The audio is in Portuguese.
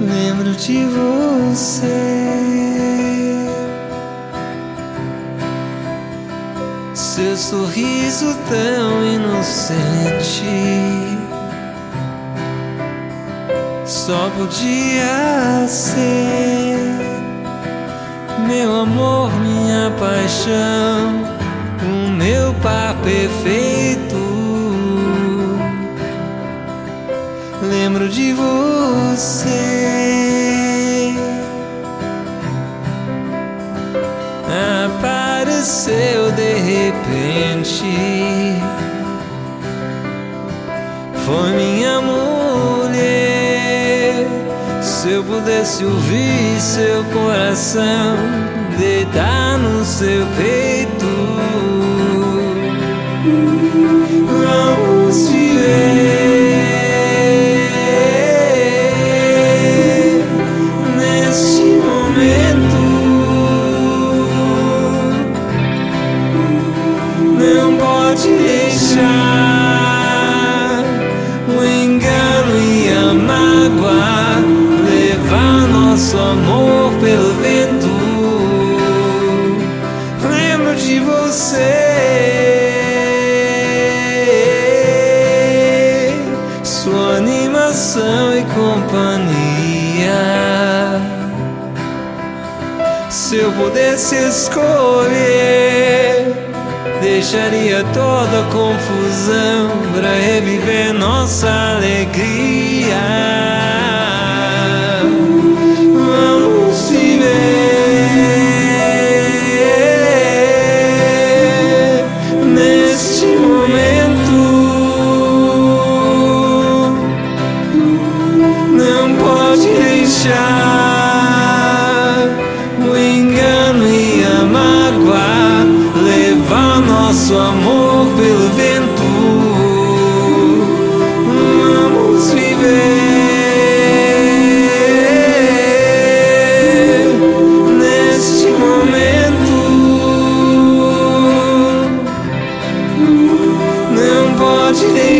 Lembro de você. Seu sorriso tão inocente só podia ser meu amor, minha paixão, o meu par perfeito. Lembro de você. Apareceu de repente. Foi minha mulher. Se eu pudesse ouvir seu coração deitar soup. Se eu pudesse escolher, deixaria toda confusão pra reviver nossa alegria.